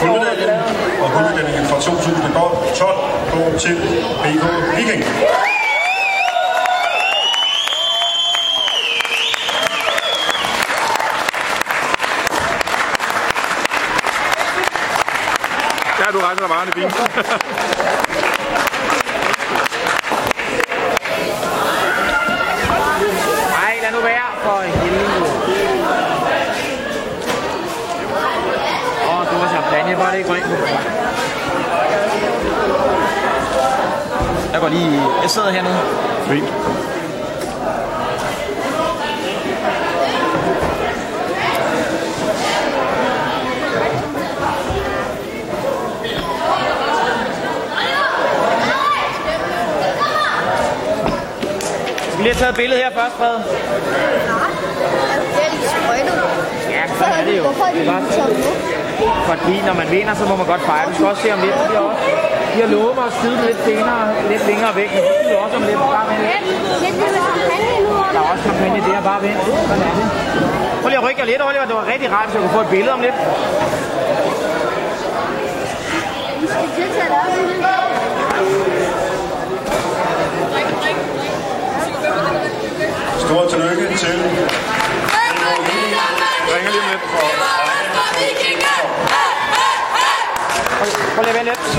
Guldmedaljen og guldmedaljen fra 2012 går til BK Viking. Ja, du rejser dig meget, fint. Ej, lad nu være for helvede. Det var det ikke rent. Jeg går lige... Jeg sidder hernede. Fint. Vi lige have taget et billede her først, Fred? Det er lidt sprøjtet. Ja, sådan er det jo. Hvorfor er Det det er bare, lige taget nu? Fordi når man vinder, så må man godt fejre. Du skal også se om lidt. De har, også, de har lovet mig at skyde den lidt senere, lidt længere væk. Men skyder også om lidt. Bare vent. Der er også kampagne der, bare vent. Sådan er det. Prøv lige at rykke jer lidt, Oliver. Det var rigtig rart, hvis jeg kunne få et billede om lidt. Vi skal til at tage. Stort tillykke til Ringer lige om lidt. Prøv lige at vente lidt.